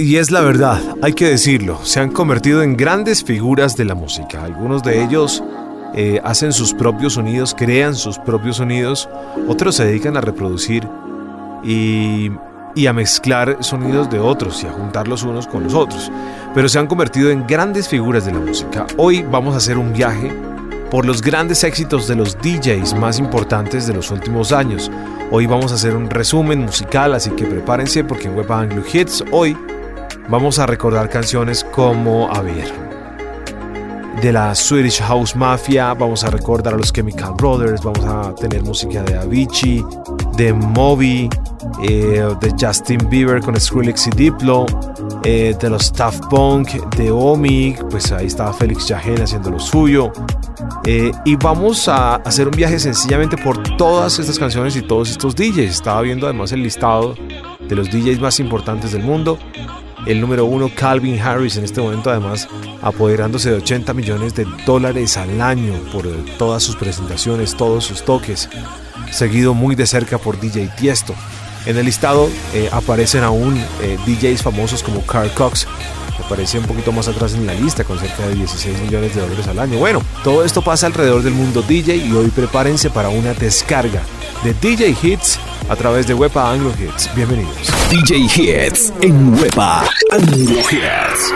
Y es la verdad, hay que decirlo, se han convertido en grandes figuras de la música. Algunos de ellos eh, hacen sus propios sonidos, crean sus propios sonidos, otros se dedican a reproducir y, y a mezclar sonidos de otros y a juntarlos unos con los otros. Pero se han convertido en grandes figuras de la música. Hoy vamos a hacer un viaje por los grandes éxitos de los DJs más importantes de los últimos años. Hoy vamos a hacer un resumen musical, así que prepárense porque en Web Anglo Hits hoy vamos a recordar canciones como, a ver, de la Swedish House Mafia, vamos a recordar a los Chemical Brothers, vamos a tener música de Avicii, de Moby, eh, de Justin Bieber con Skrillex y Diplo, eh, de los Tough Punk, de Omi, pues ahí estaba Félix Yagen haciendo lo suyo. Eh, y vamos a hacer un viaje sencillamente por todas estas canciones y todos estos DJs. Estaba viendo además el listado de los DJs más importantes del mundo. El número uno, Calvin Harris, en este momento además apoderándose de 80 millones de dólares al año por todas sus presentaciones, todos sus toques. Seguido muy de cerca por DJ Tiesto. En el listado eh, aparecen aún eh, DJs famosos como Carl Cox, aparece un poquito más atrás en la lista con cerca de 16 millones de dólares al año. Bueno, todo esto pasa alrededor del mundo DJ y hoy prepárense para una descarga de DJ Hits a través de Wepa Anglo Hits. Bienvenidos. DJ Hits en Wepa Anglo Hits.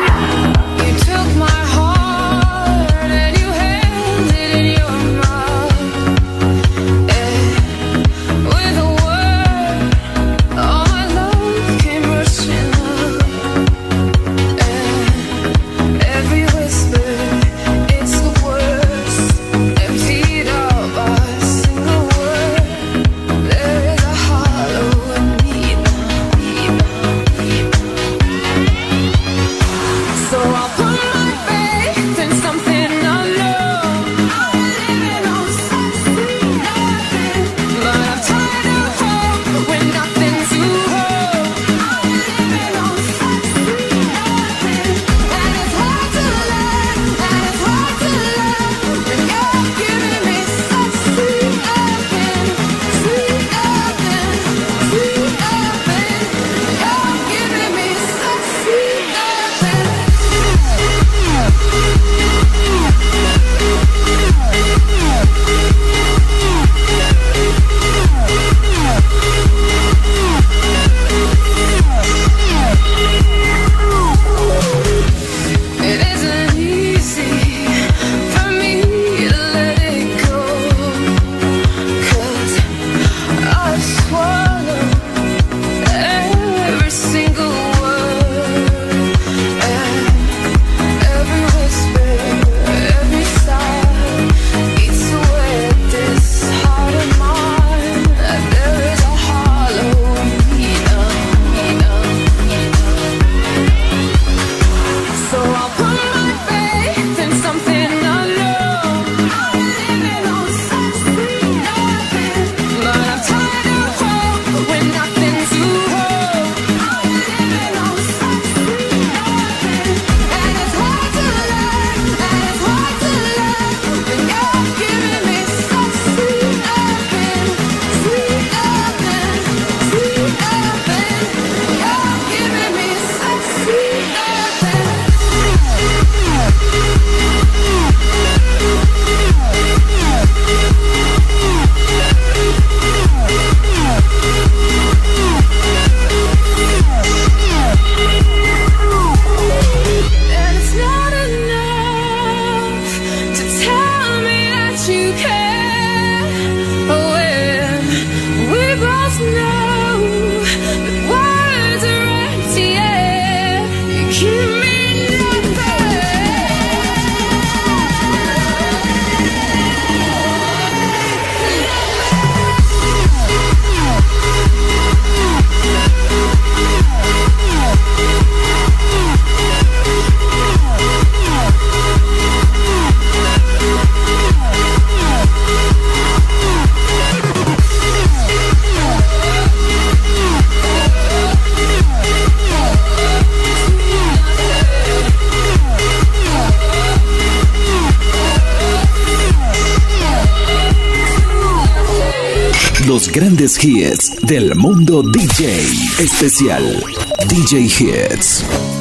Hits del mundo DJ. Especial DJ Hits.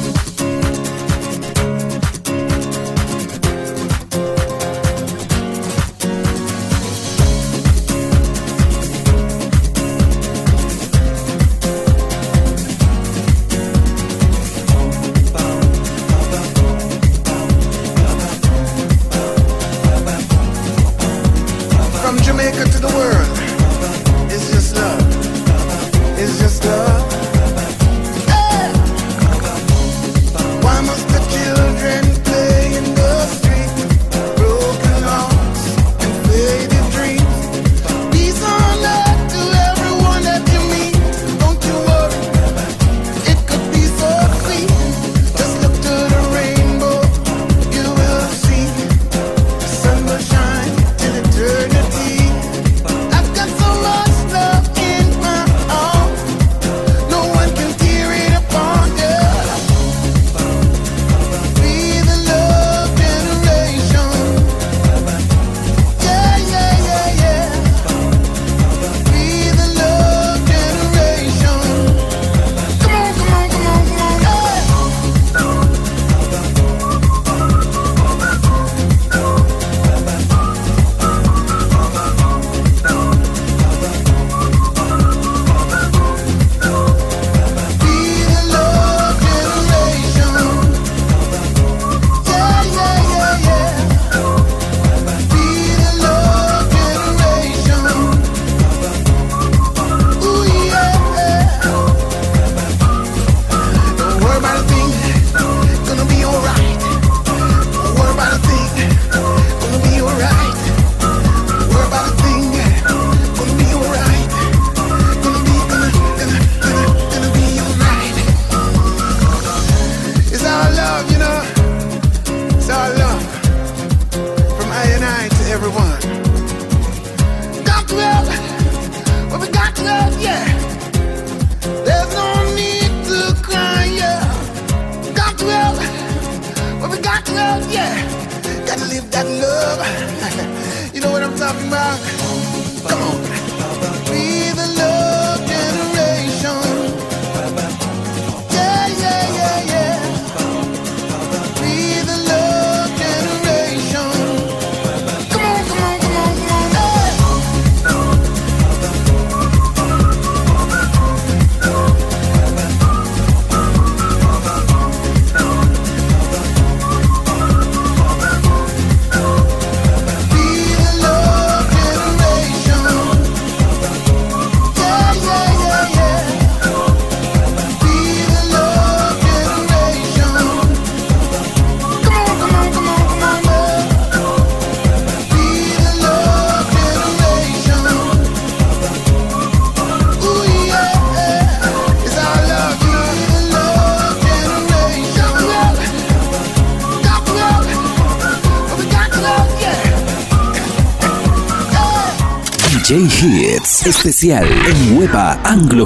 Especial en Huepa Anglo.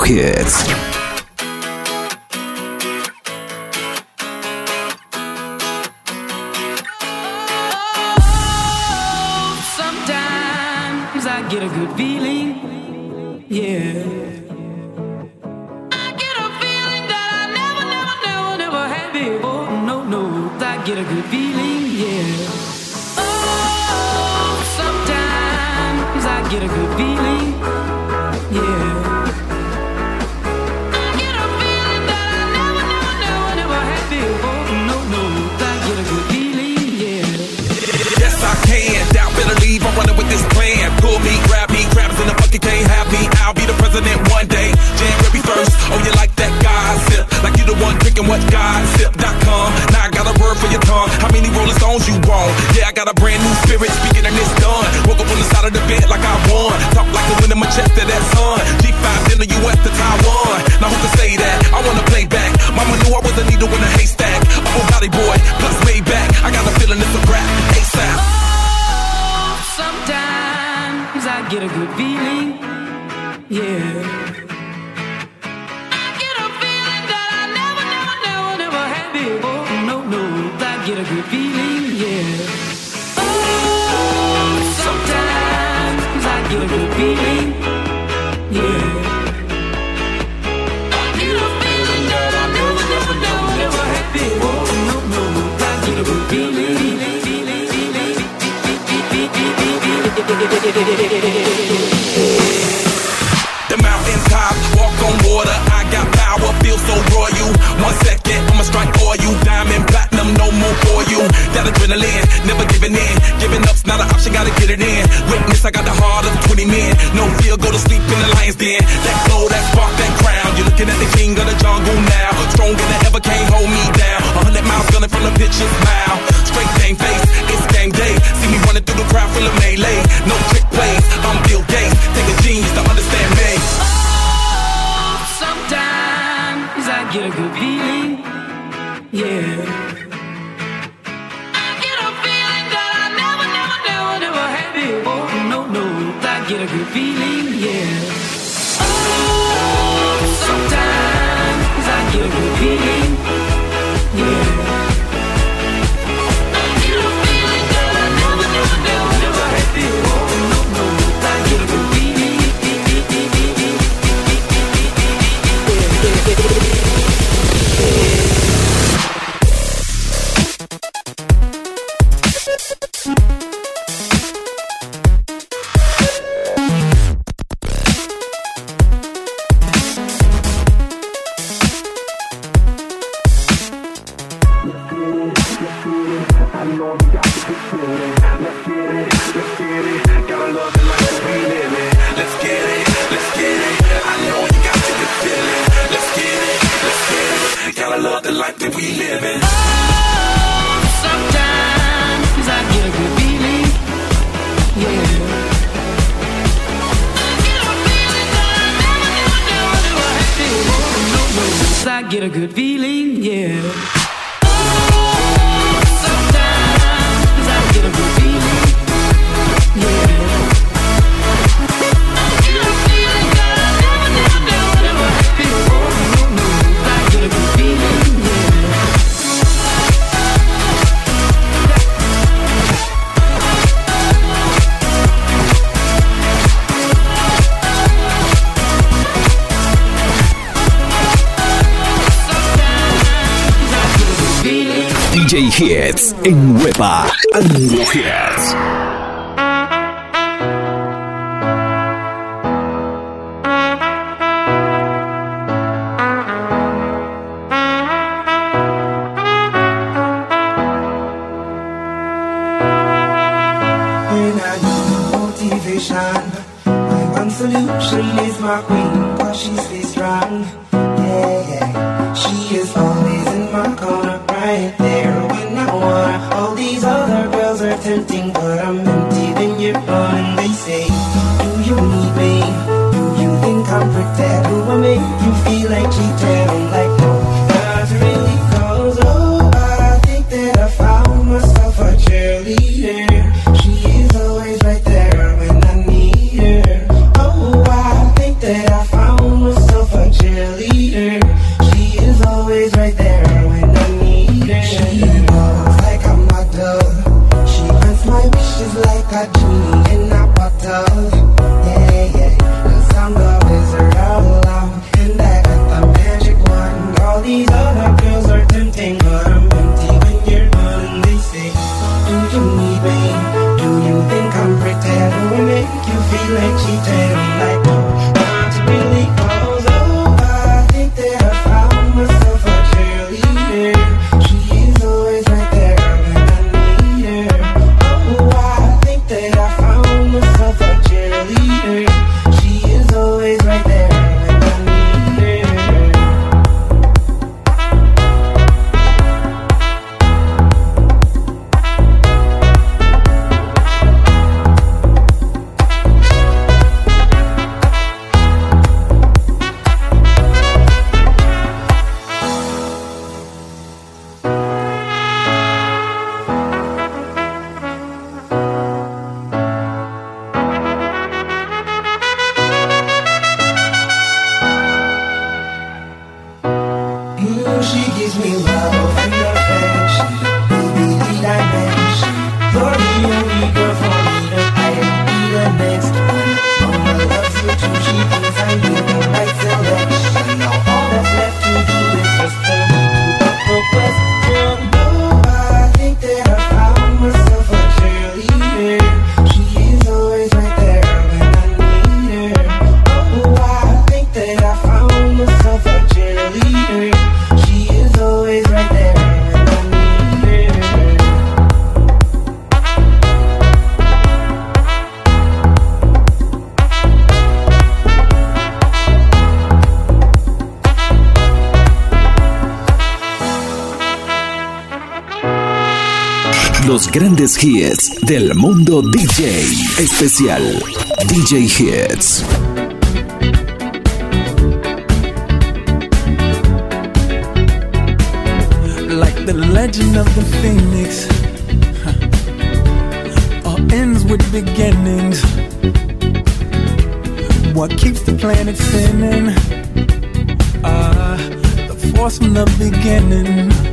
king of the jungle now. Stronger than ever, can't hold me down. A hundred miles gunning from the pitcher's mouth. Straight game face, it's game day. See me running through the crowd full of melee. No trick plays, I'm Bill Gates. Take a genius to understand me. Oh, sometimes I get a good feeling. Repeating en Wepa, Andalucía. not tempting, but I'm empty than you are. And they say, Do you need me? Do you think I'm pretend? Do I make you feel like cheating? del mundo DJ. Especial DJ Hits. Like the legend of the phoenix. All ends with beginnings. What keeps the planet spinning? Ah, uh, the force from the beginning.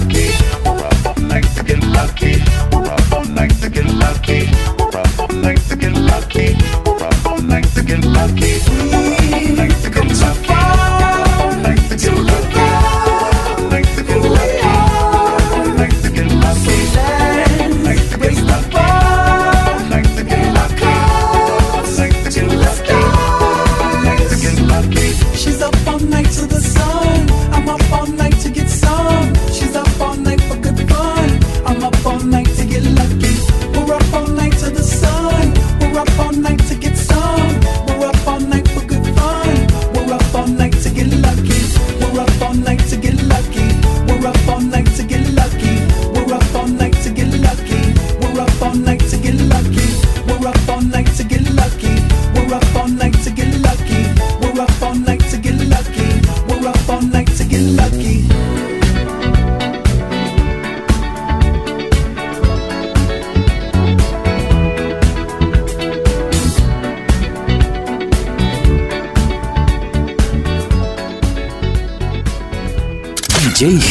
lucky. We're up all night to get lucky. We're up all night to get lucky. We're to get lucky. We're to get lucky.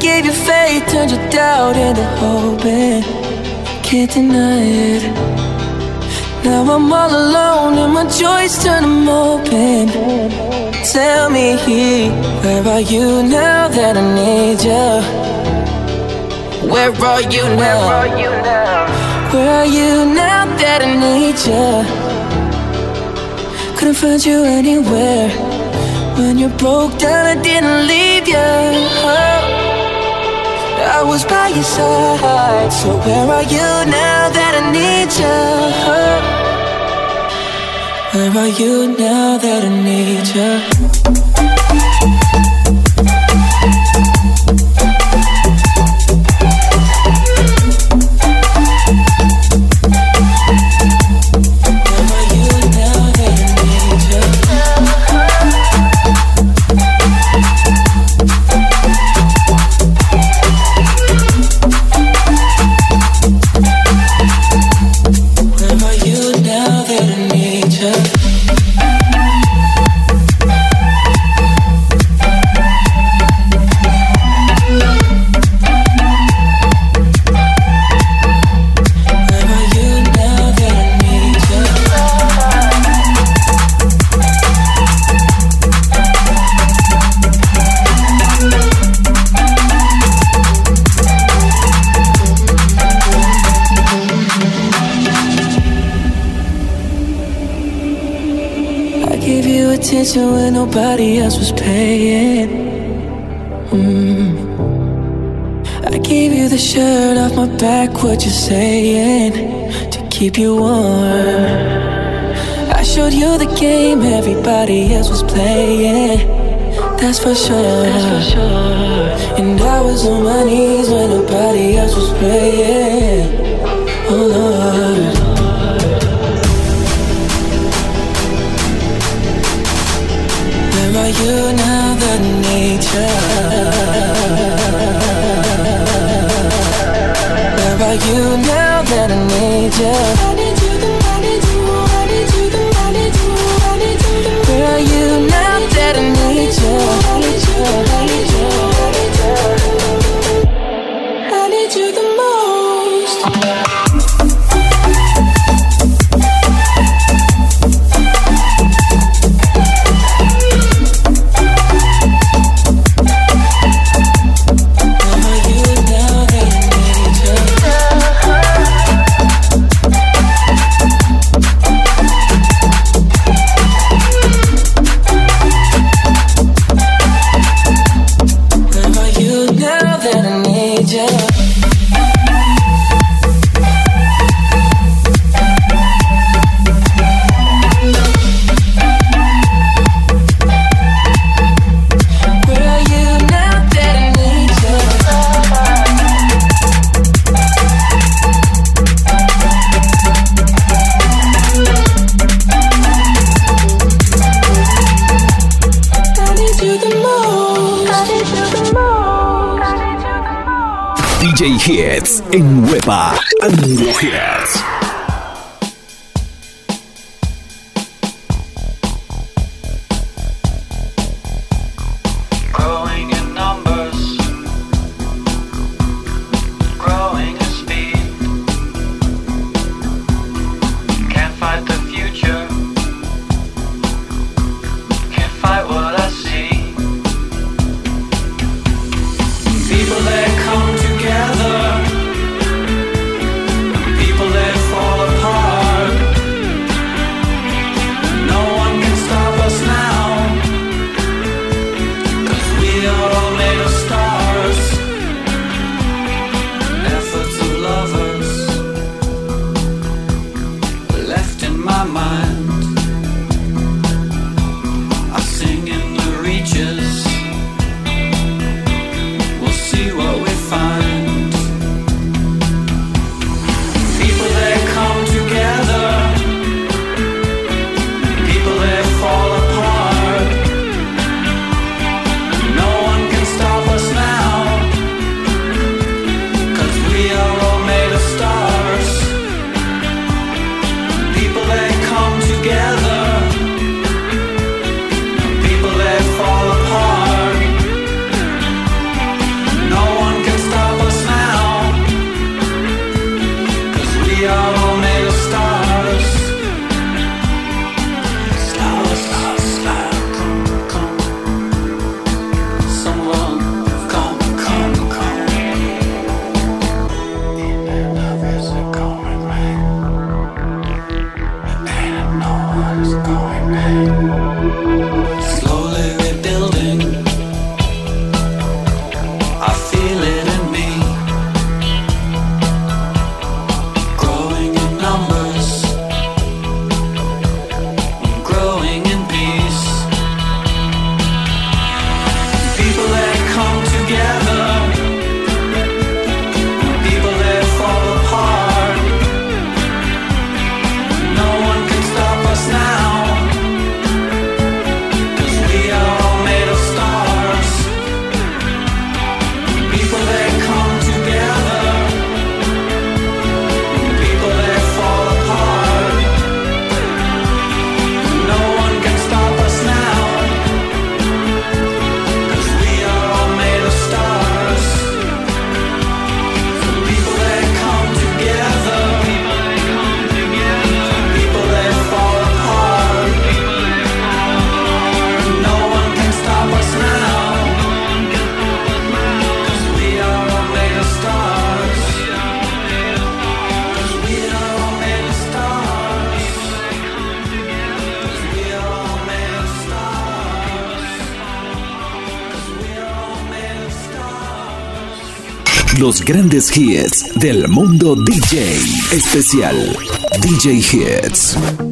gave you faith, turned your doubt into hope, and can't deny it. Now I'm all alone, and my joys turn them open. Tell me, where are you now that I need you? Where are you now? Where are you now, are you now that I need you? Couldn't find you anywhere. When you broke down, I didn't leave you. Oh. I was by your side. So where are you now that I need you? Where are you now that I need you? DJ Hits en Hueva Anglo Hits. los grandes hits del mundo DJ. Especial DJ Hits.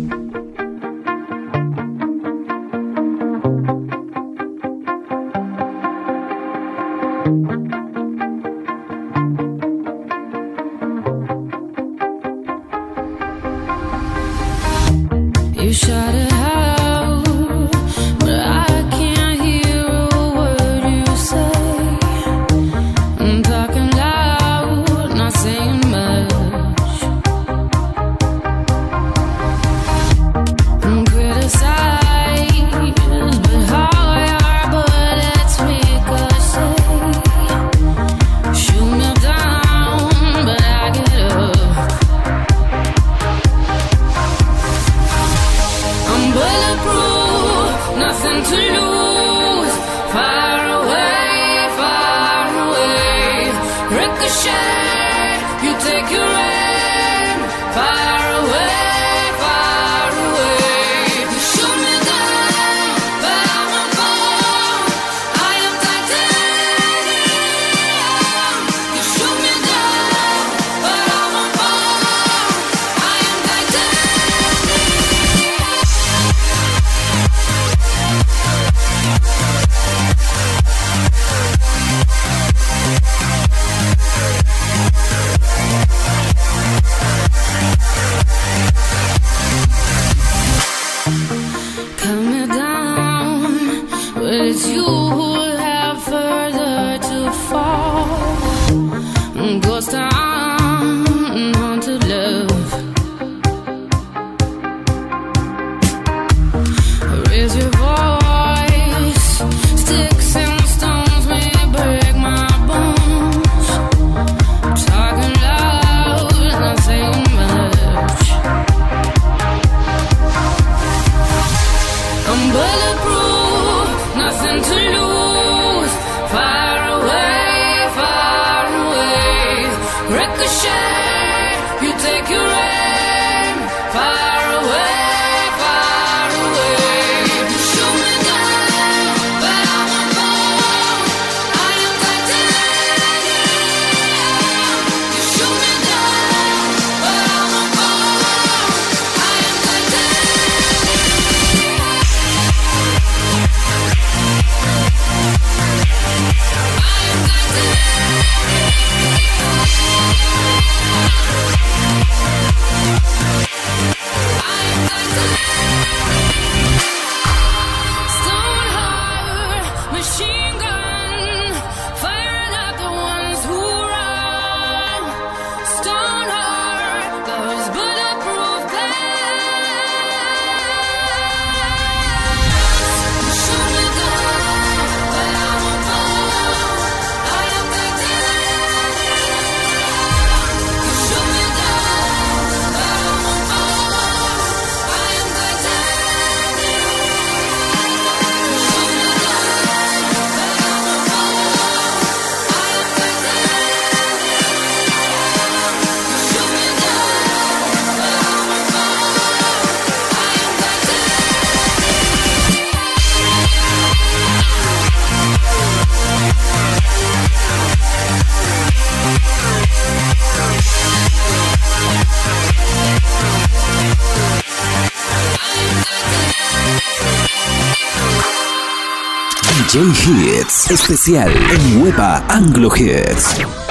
Hits, especial en Huepa Anglo Hits.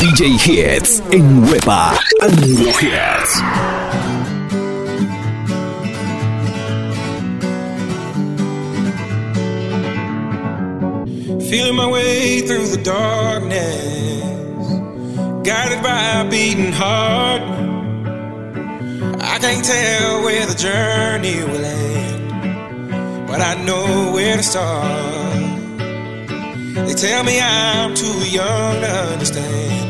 DJ Hits en Wepa Anglo Hits. Feeling my way through the darkness, guided by a beating heart. I can't tell where the journey will end, but I know where to start. They tell me I'm too young to understand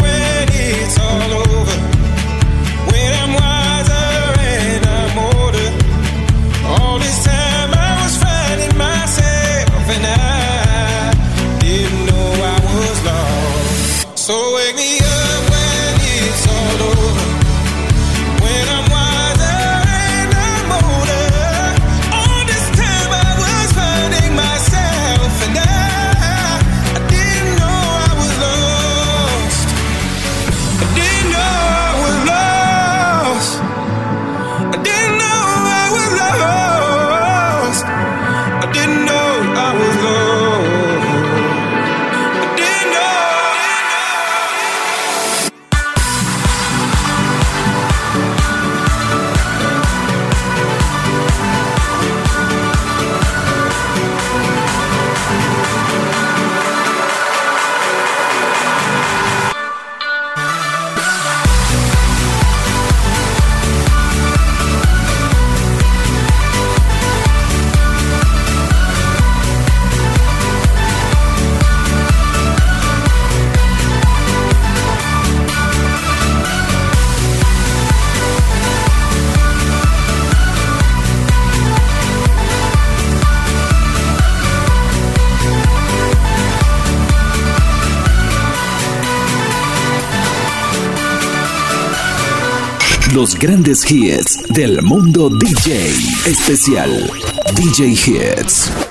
Grandes hits del mundo DJ. Especial DJ Hits.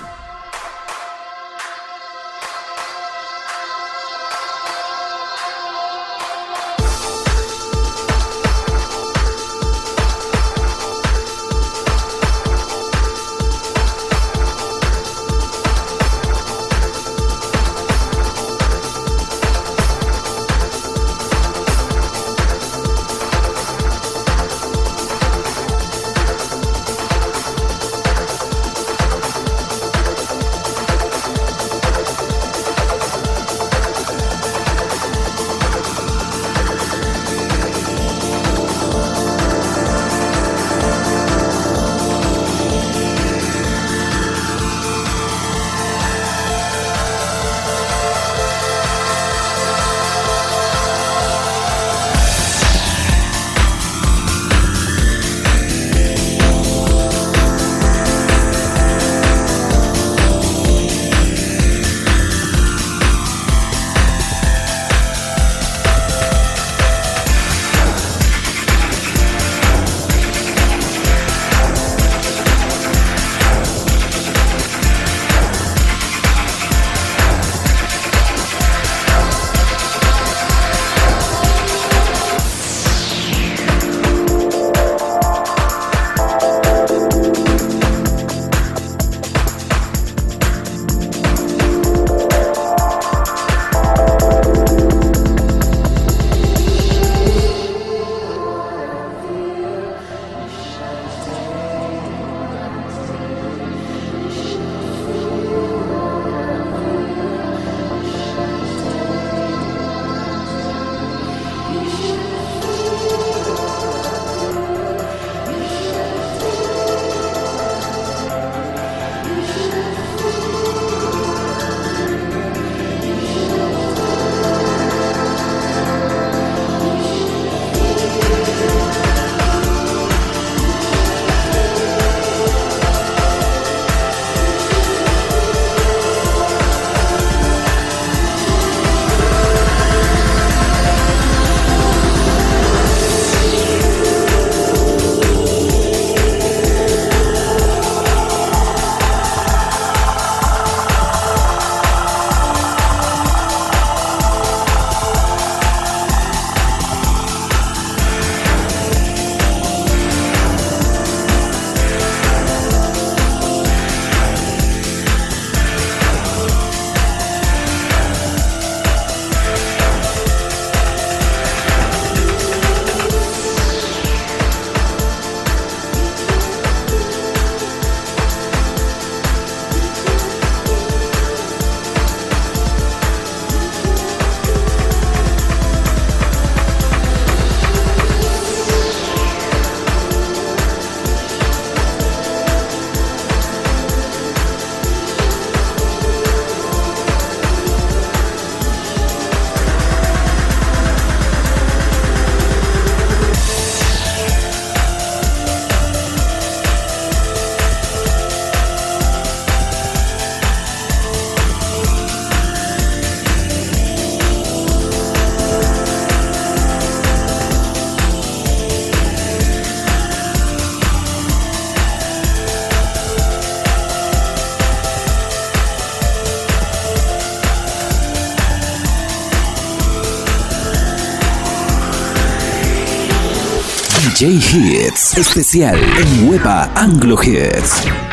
DJ Hits, especial en Huepa Anglo Hits.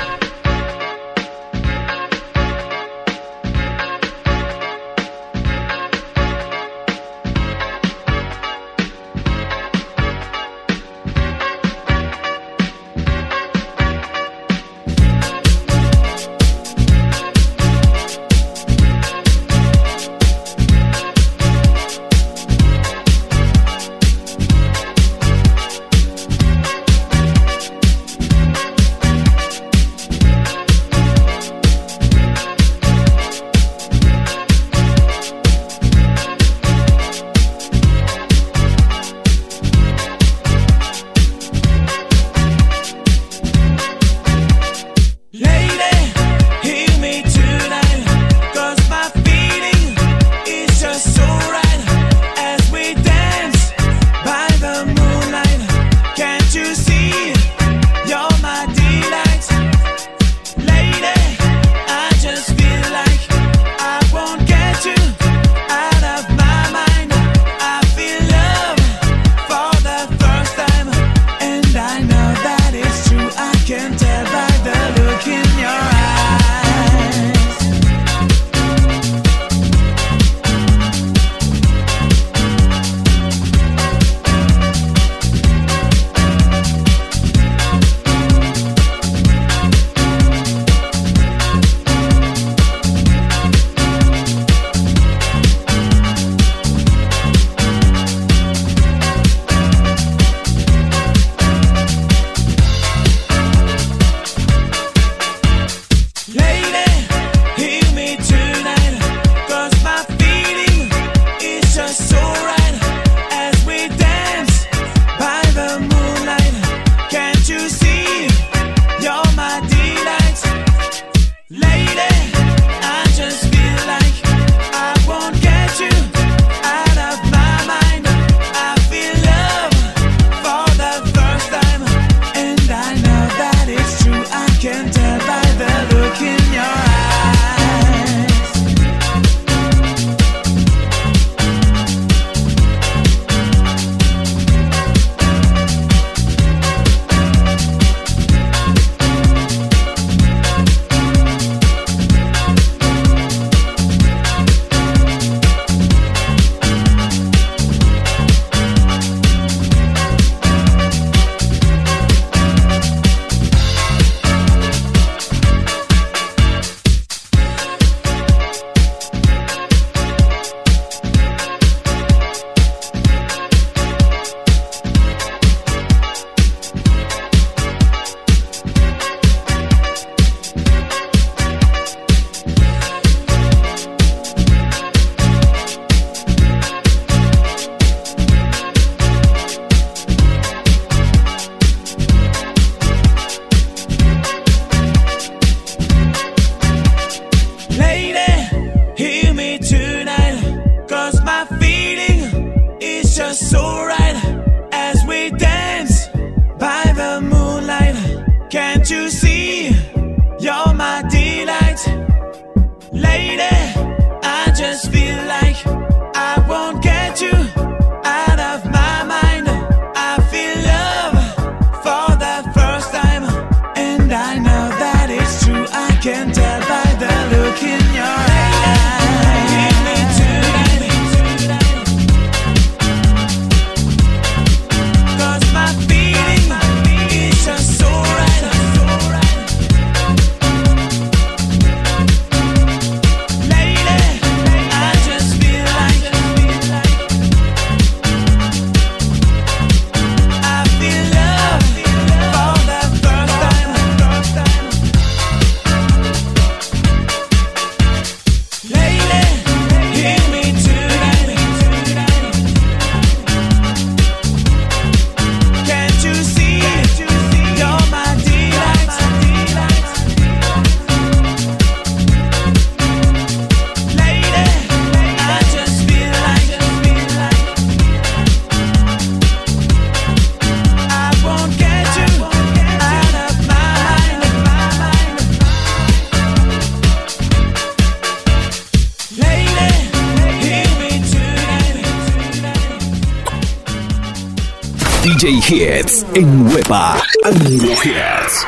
DJ Hits en Wepa Anglo Hits.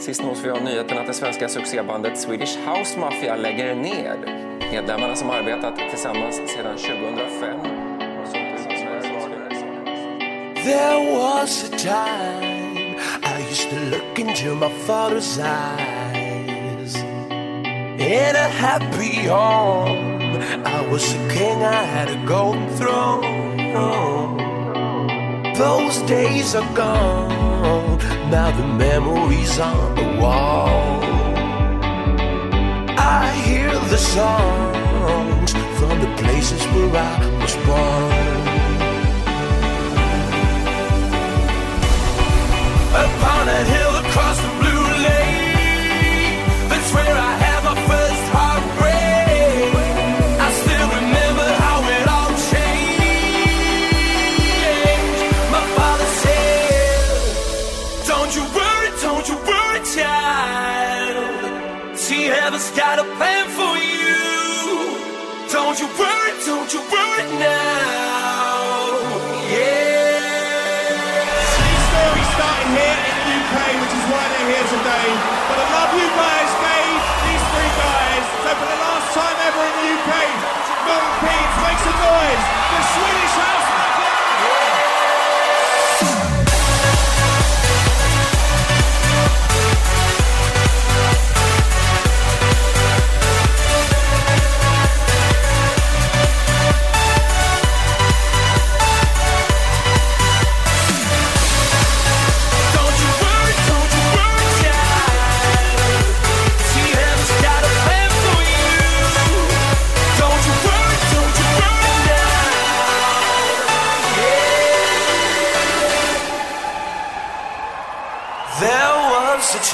Sist nås vi av nyheten att det svenska succébandet Swedish House Mafia lägger ner. Medlemmarna som arbetat tillsammans sedan 2005 There was a time I used to look into my father's eyes In a happy home I was a king, I had a golden throne Those days are gone. Now the memories on the wall. I hear the songs from the places where I was born. Upon a hill.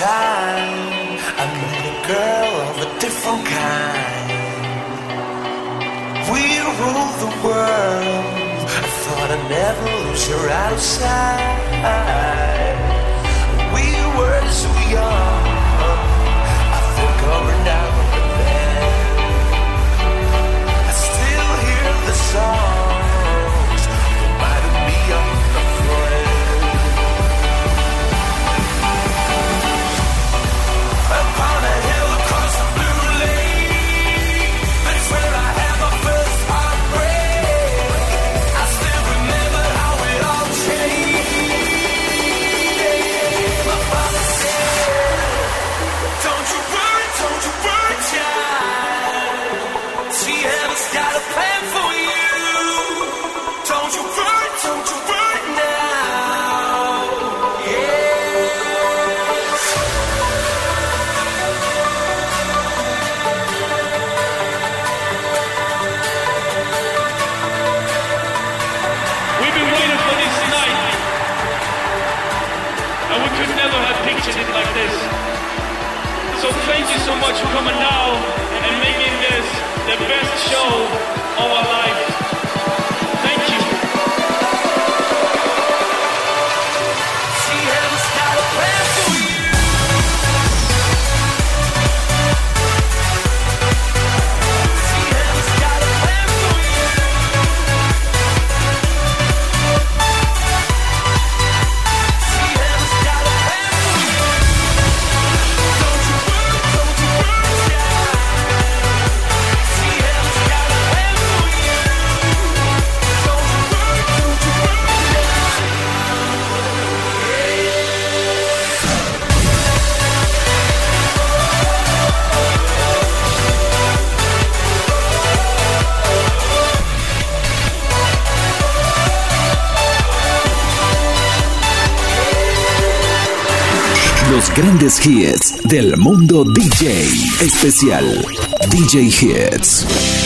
sunshine. I met a girl of a different kind. We ruled the world. I thought I'd never lose her outside. We were so young. I think over now and then. I still hear the song. grandes hits del mundo DJ. Especial DJ Hits.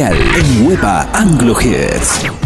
En Huepa Anglo Hits.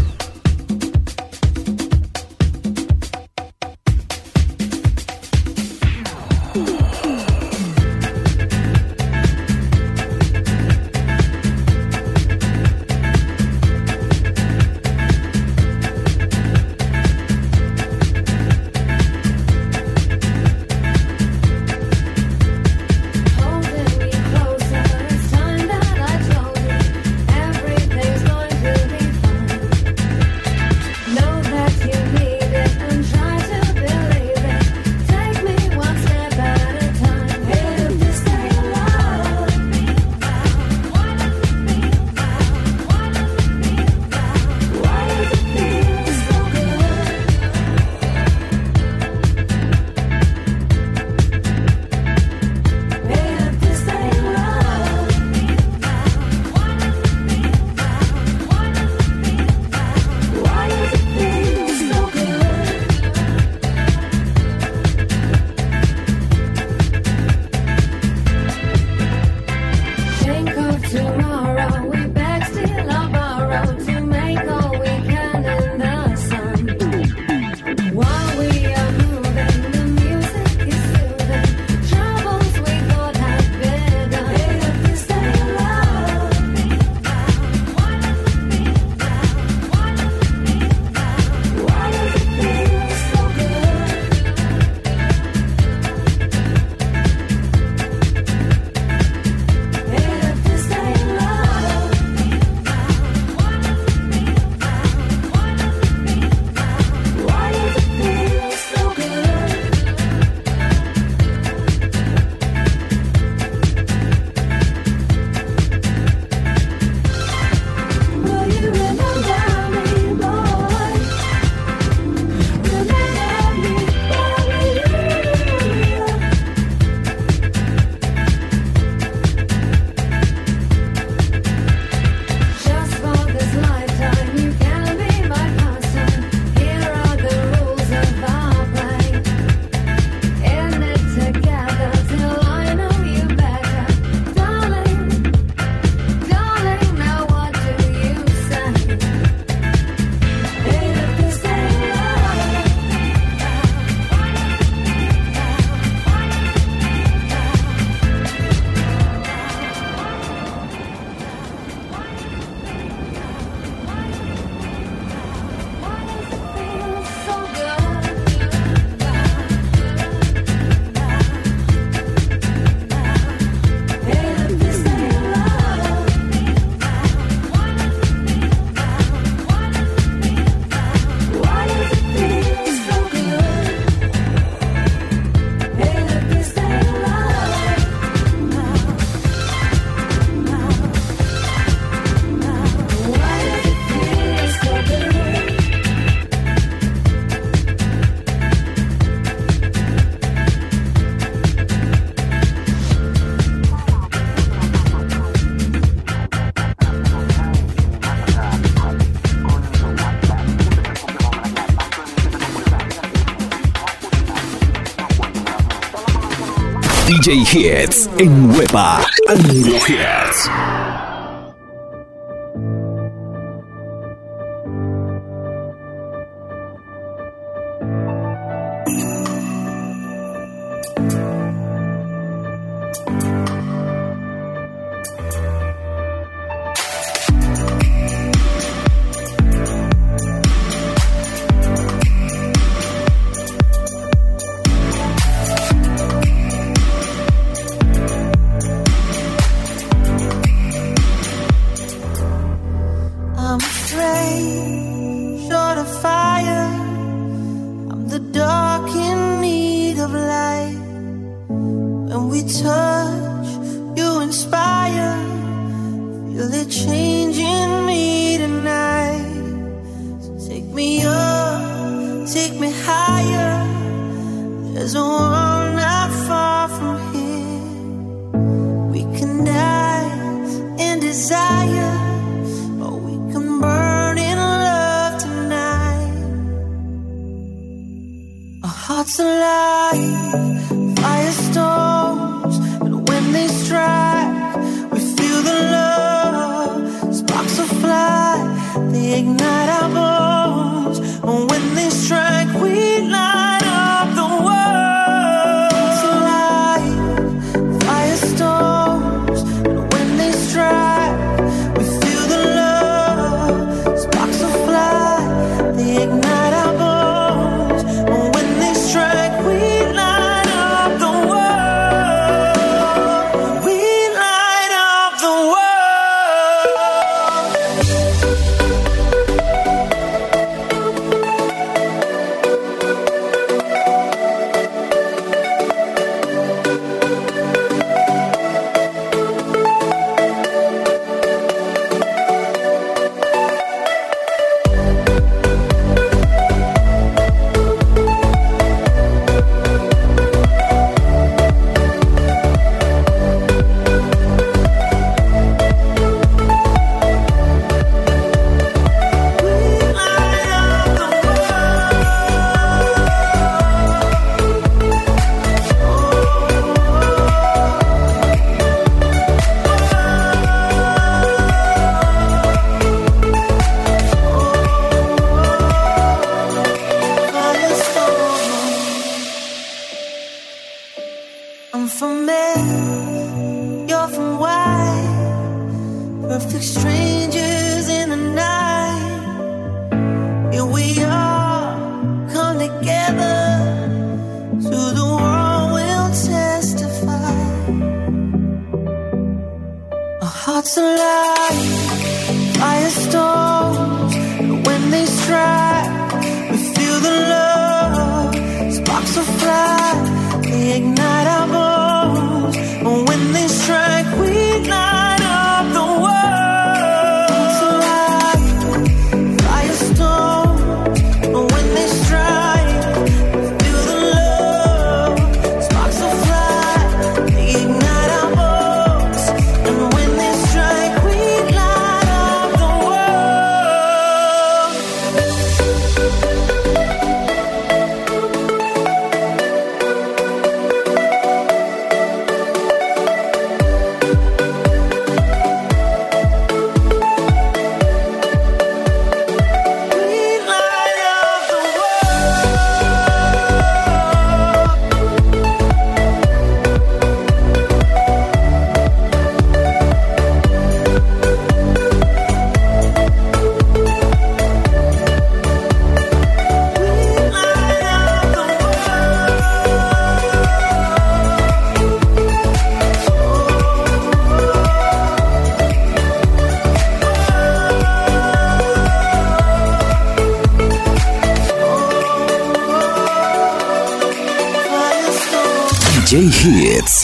DJ Hits en Hueva Anglo Hits.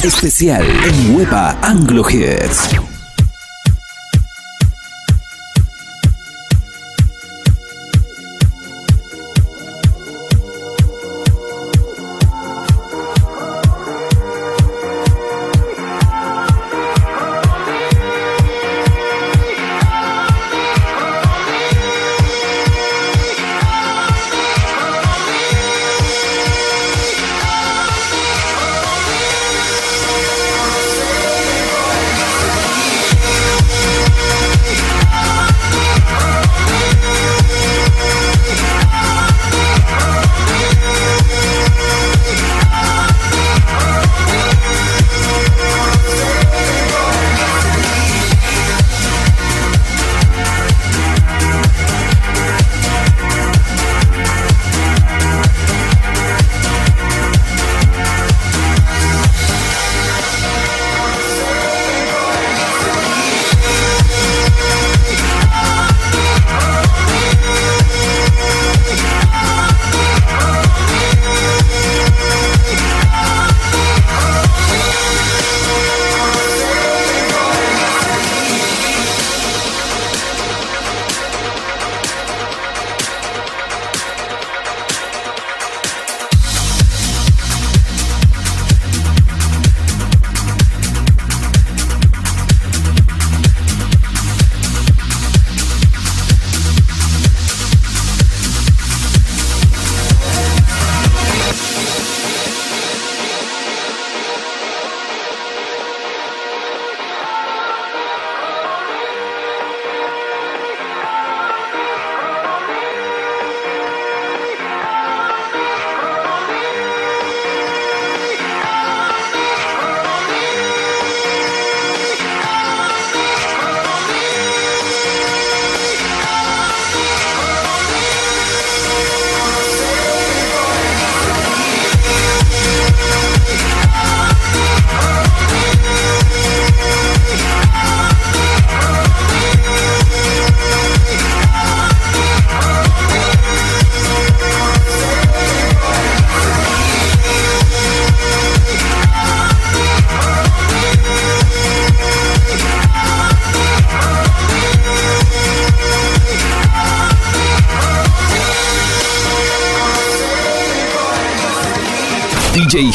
especial en Huepa Anglo Hits.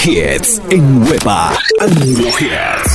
En Nueva Anglo.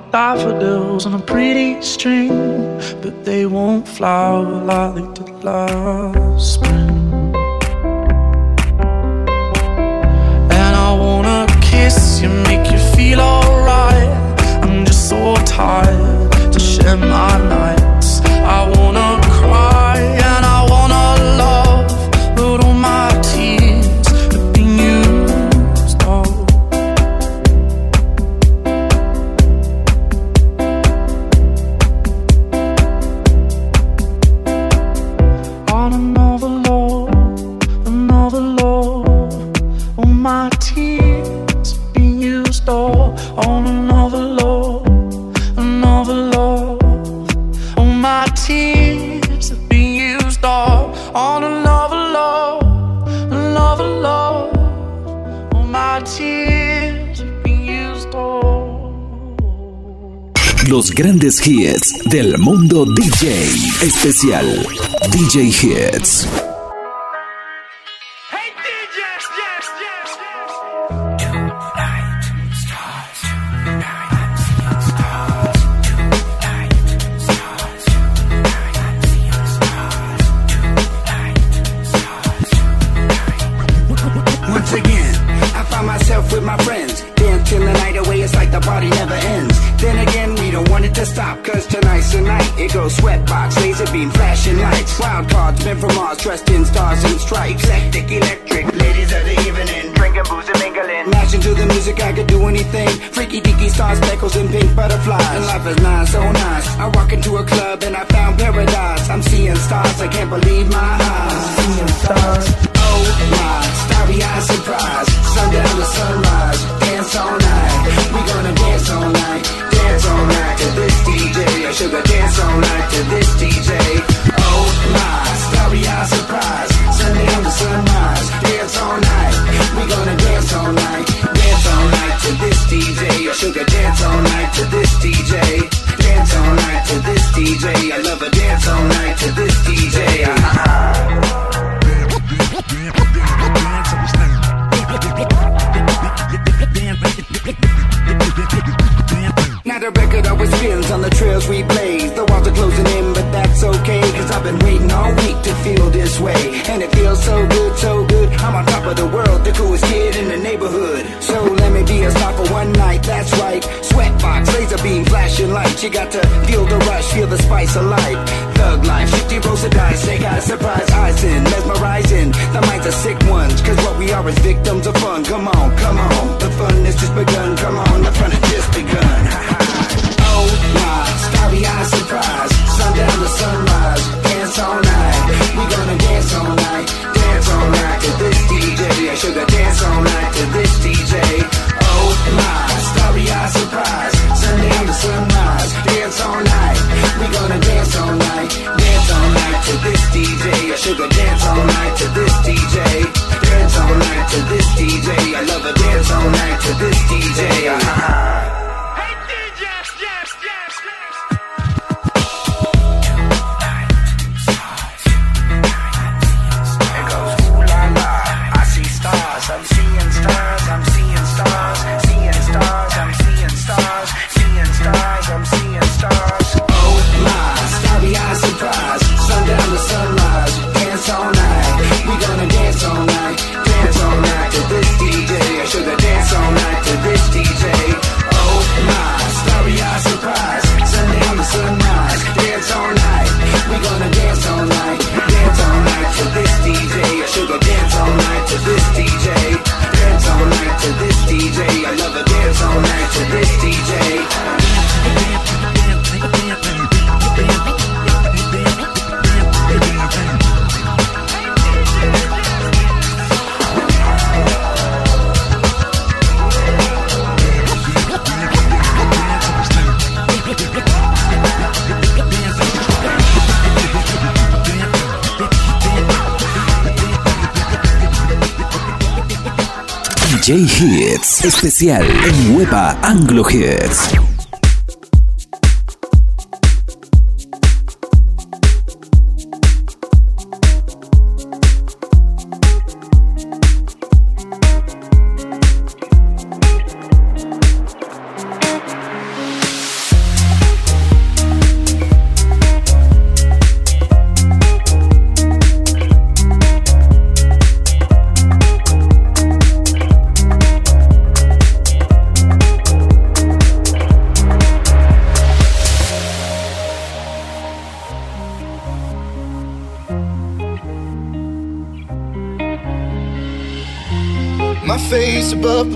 like daffodils on a pretty string, but they won't flower like they did last spring. grandes hits del mundo DJ. Especial DJ Hits. DJ Hits, especial en Nueva Anglo Hits.